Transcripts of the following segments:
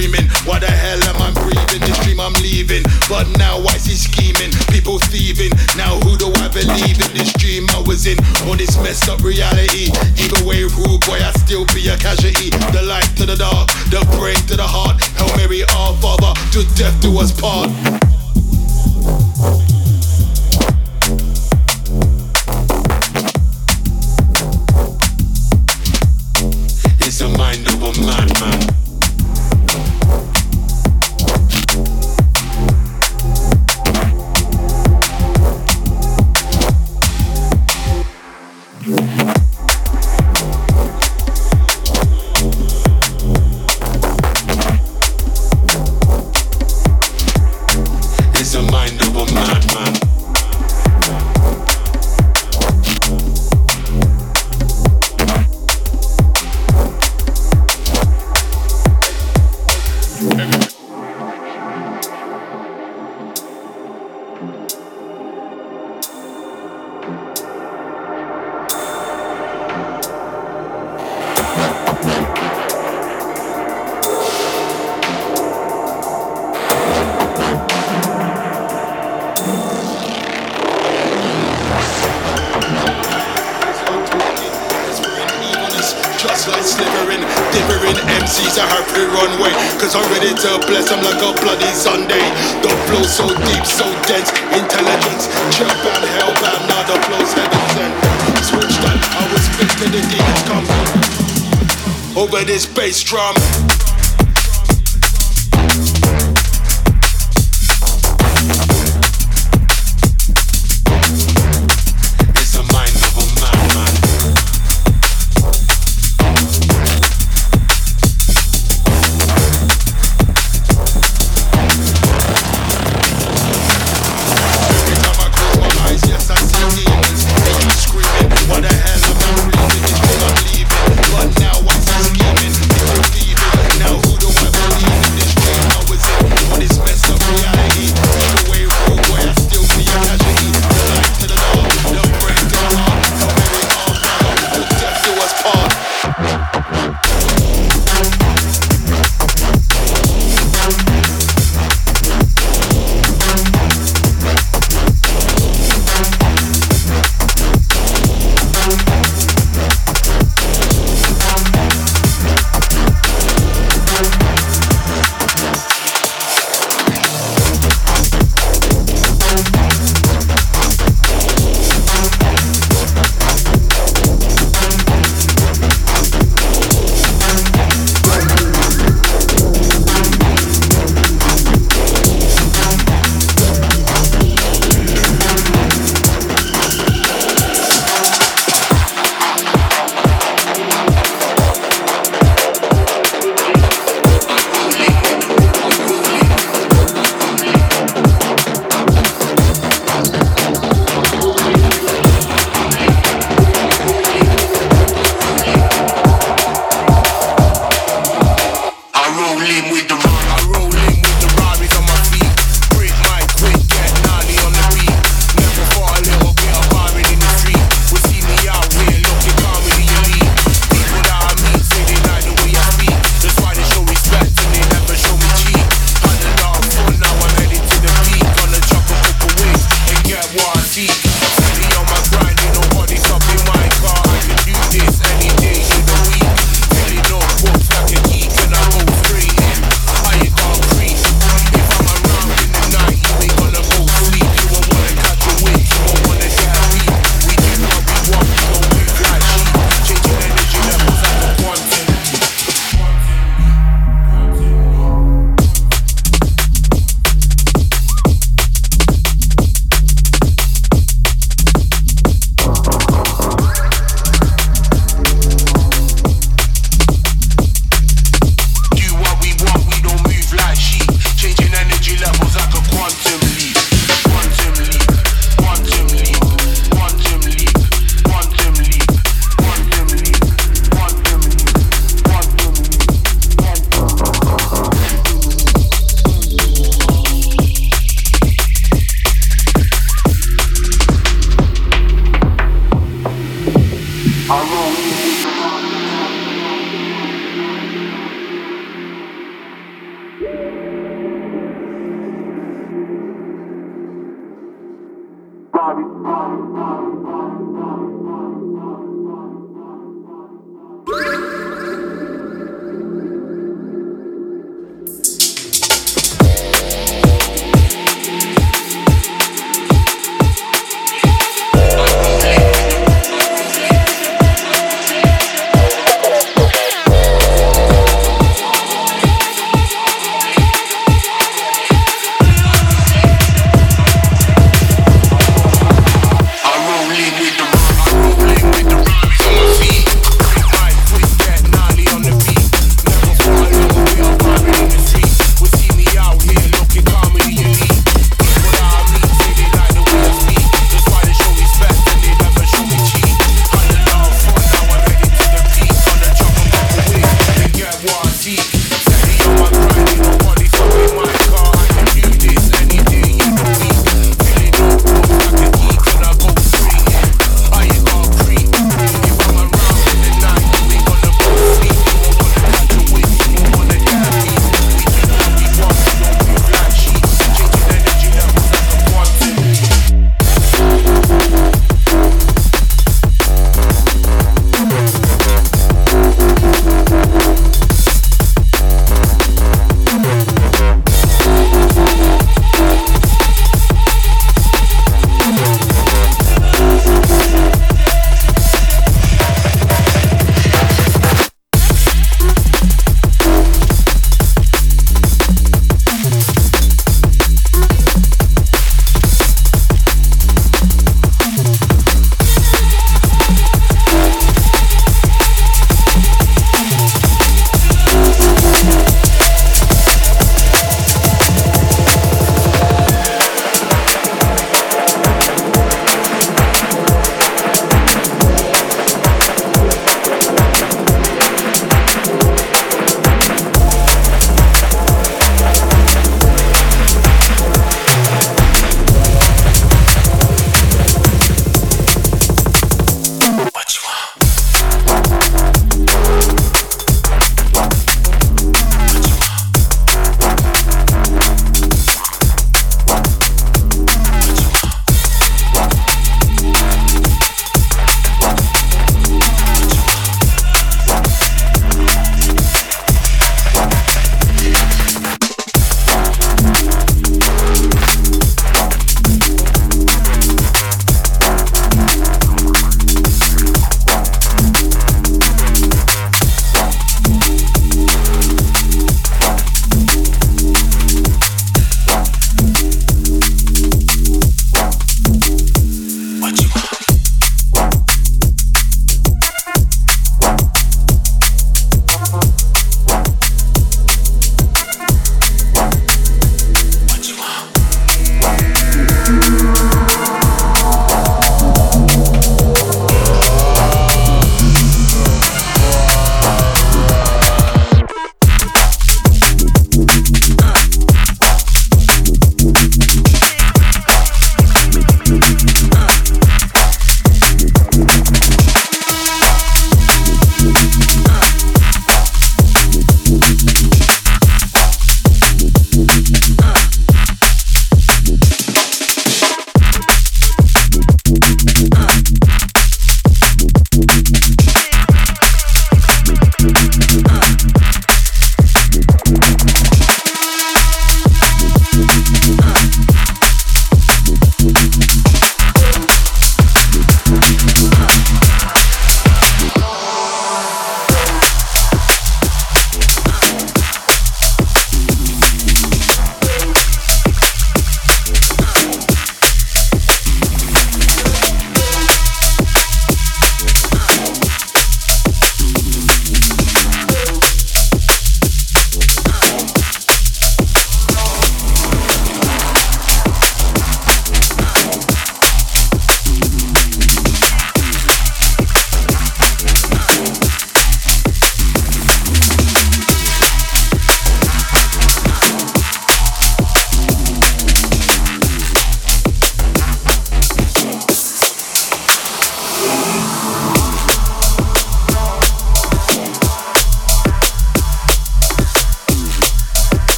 screaming, What the hell am I breathing? This dream I'm leaving. But now I see scheming, people thieving. Now who do I believe in? This dream I was in, on this messed up reality. Either way, rude boy, I still be a casualty. The light to the dark, the brain to the heart. Hail Mary, our Father, to death do us part.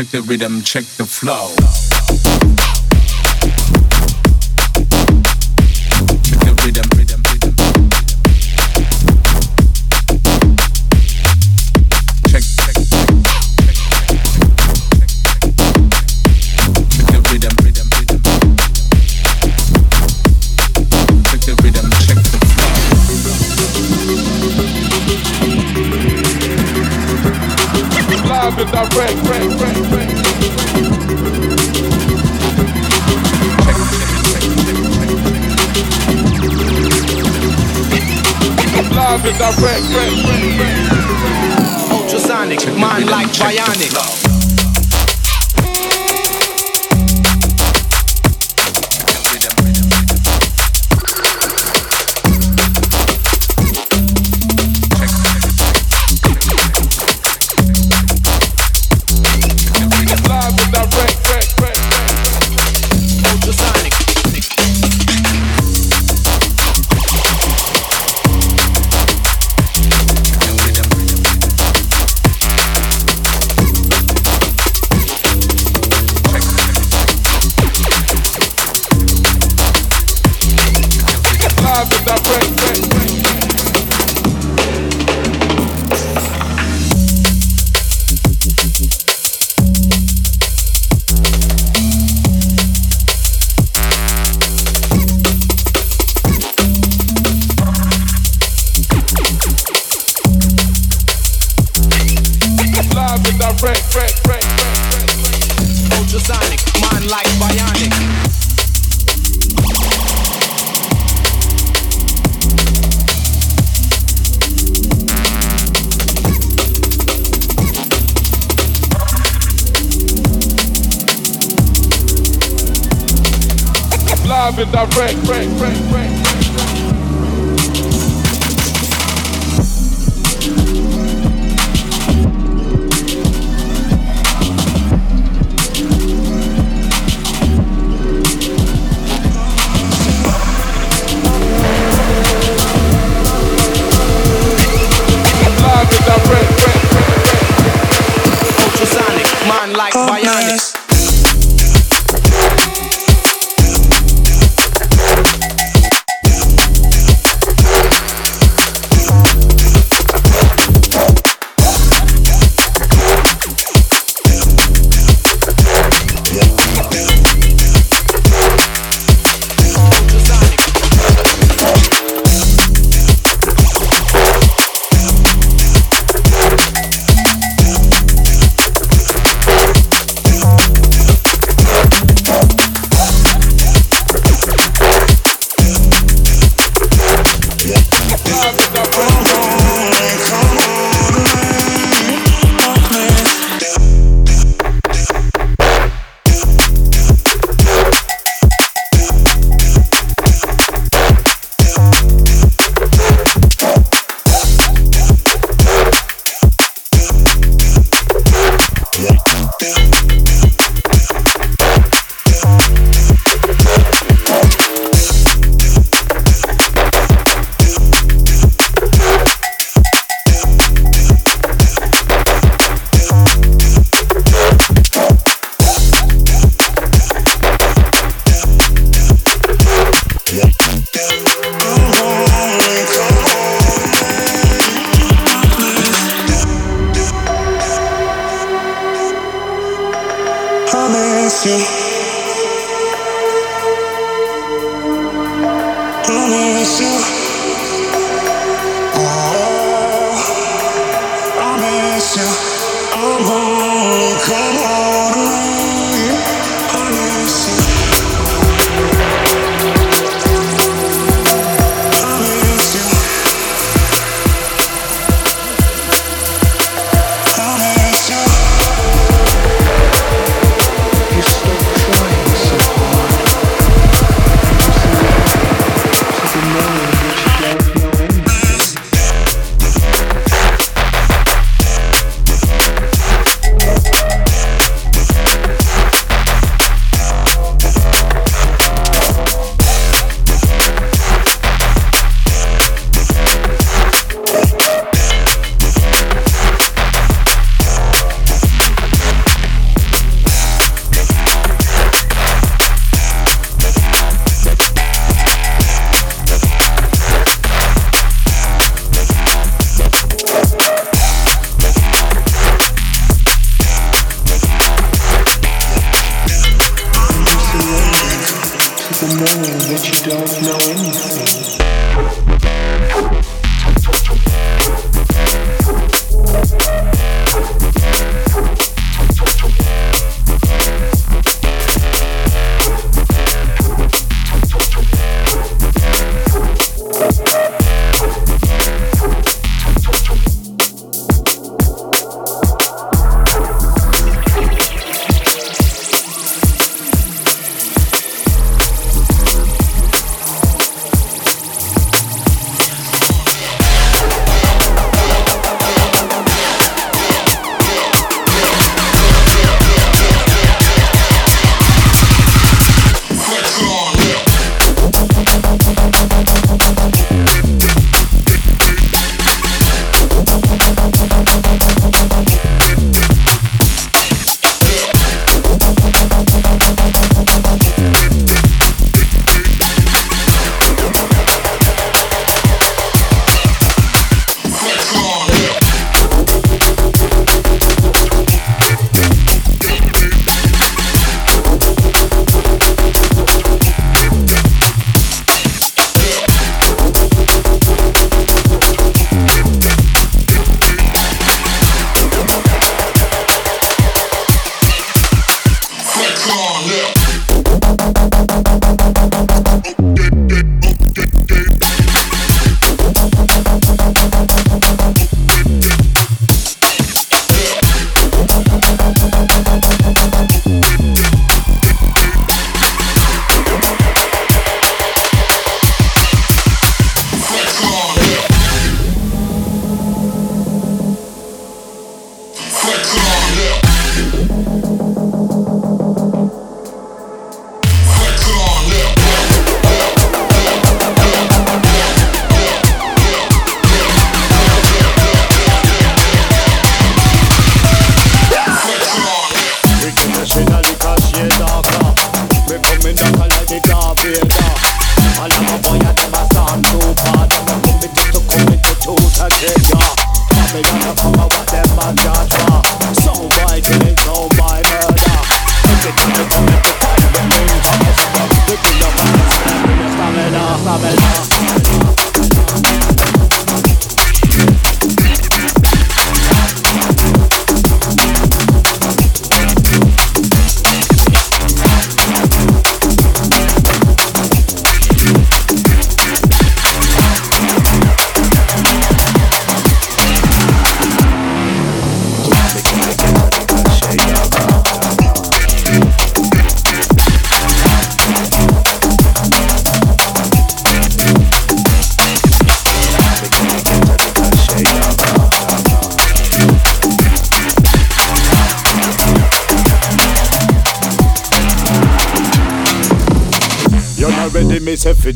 Check the rhythm, check the flow. Check the rhythm. Check. Check the rhythm, check the flow. Live and direct, Ultrasonic, mind like bionic.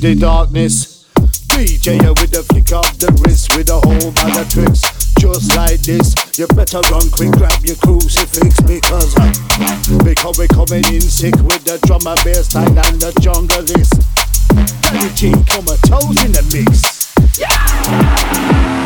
The darkness. DJ with the flick of the wrist with a whole bag of tricks. Just like this, you better run quick, grab your crucifix because because we're coming in sick with the drum and bass line and the jungle list. Daddy G, come a toes in the mix. Yeah!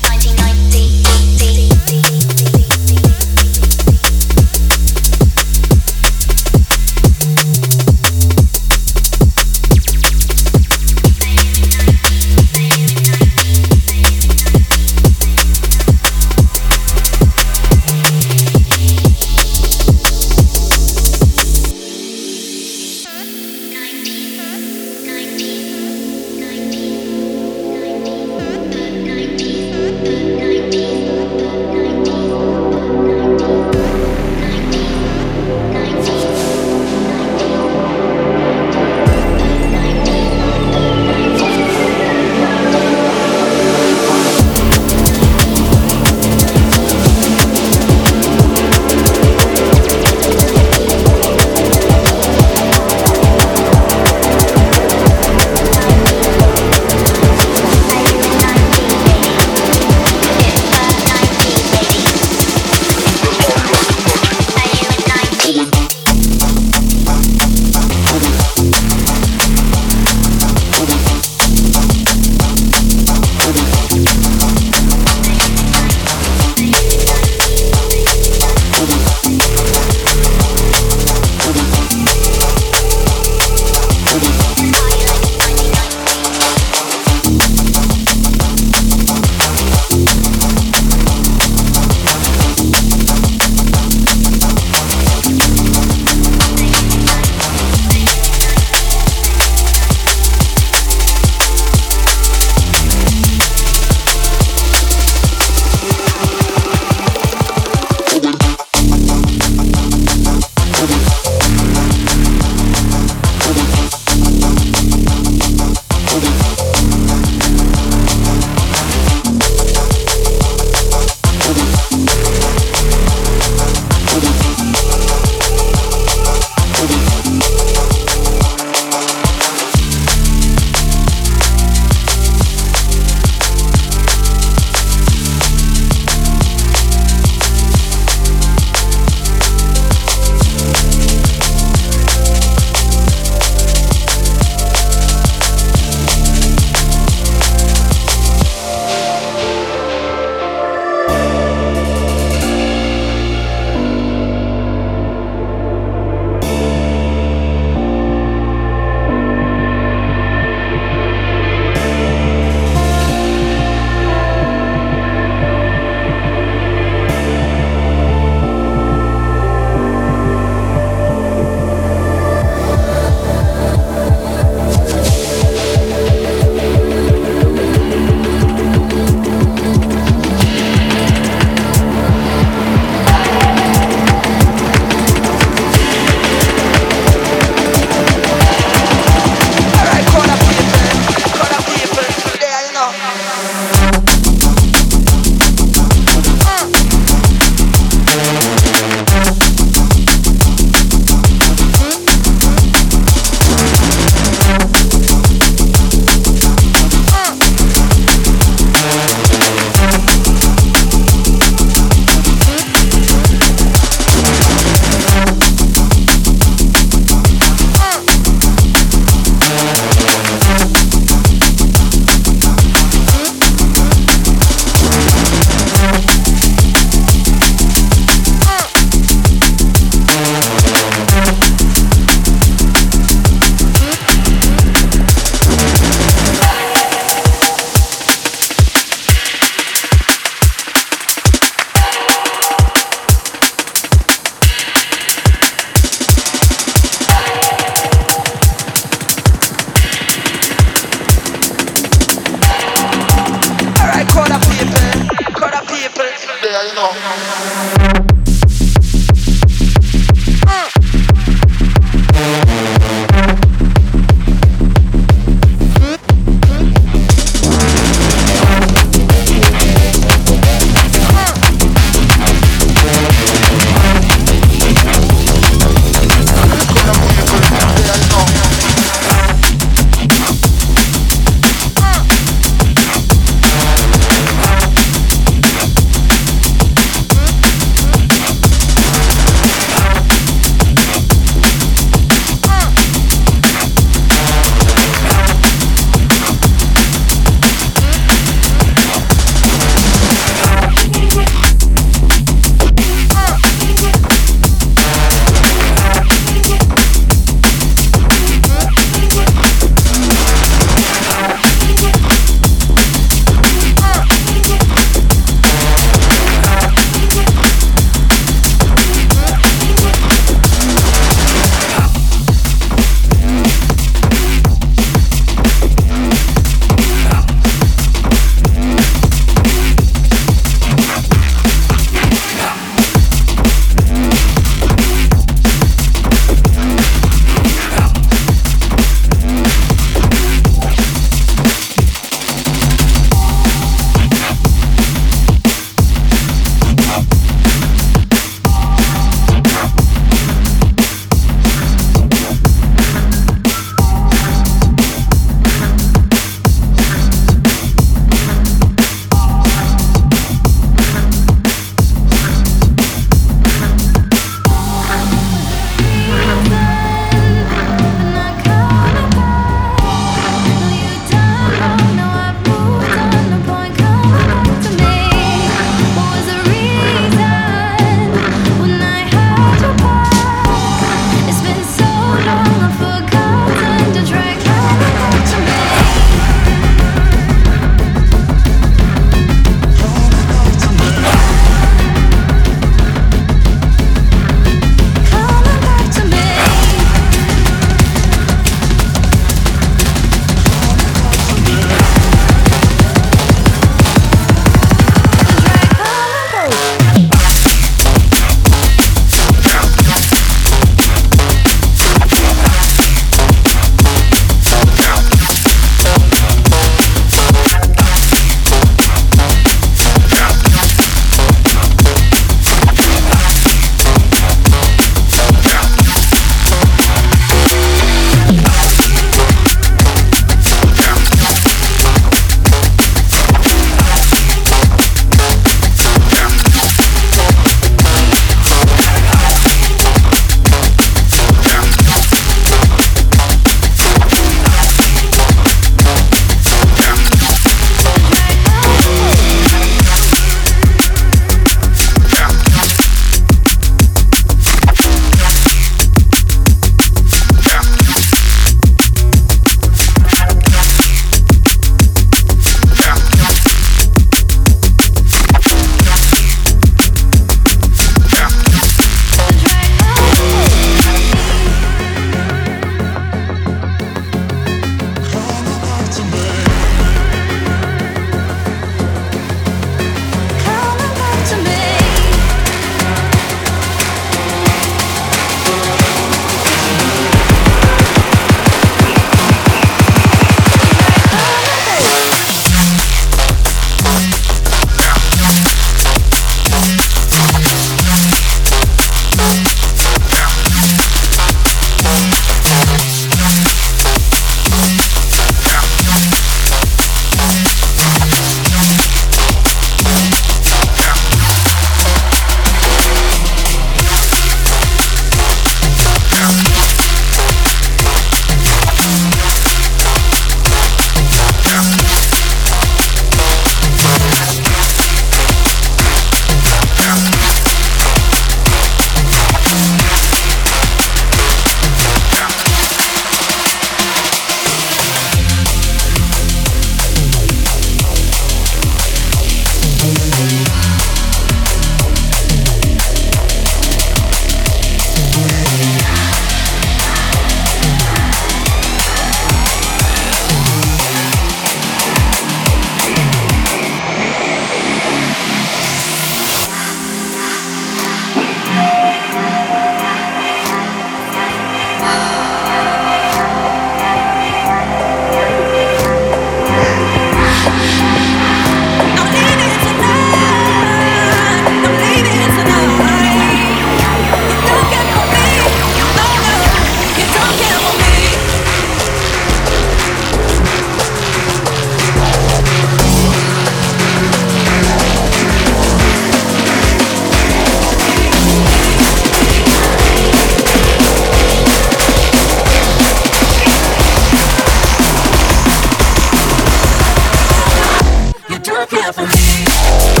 Thank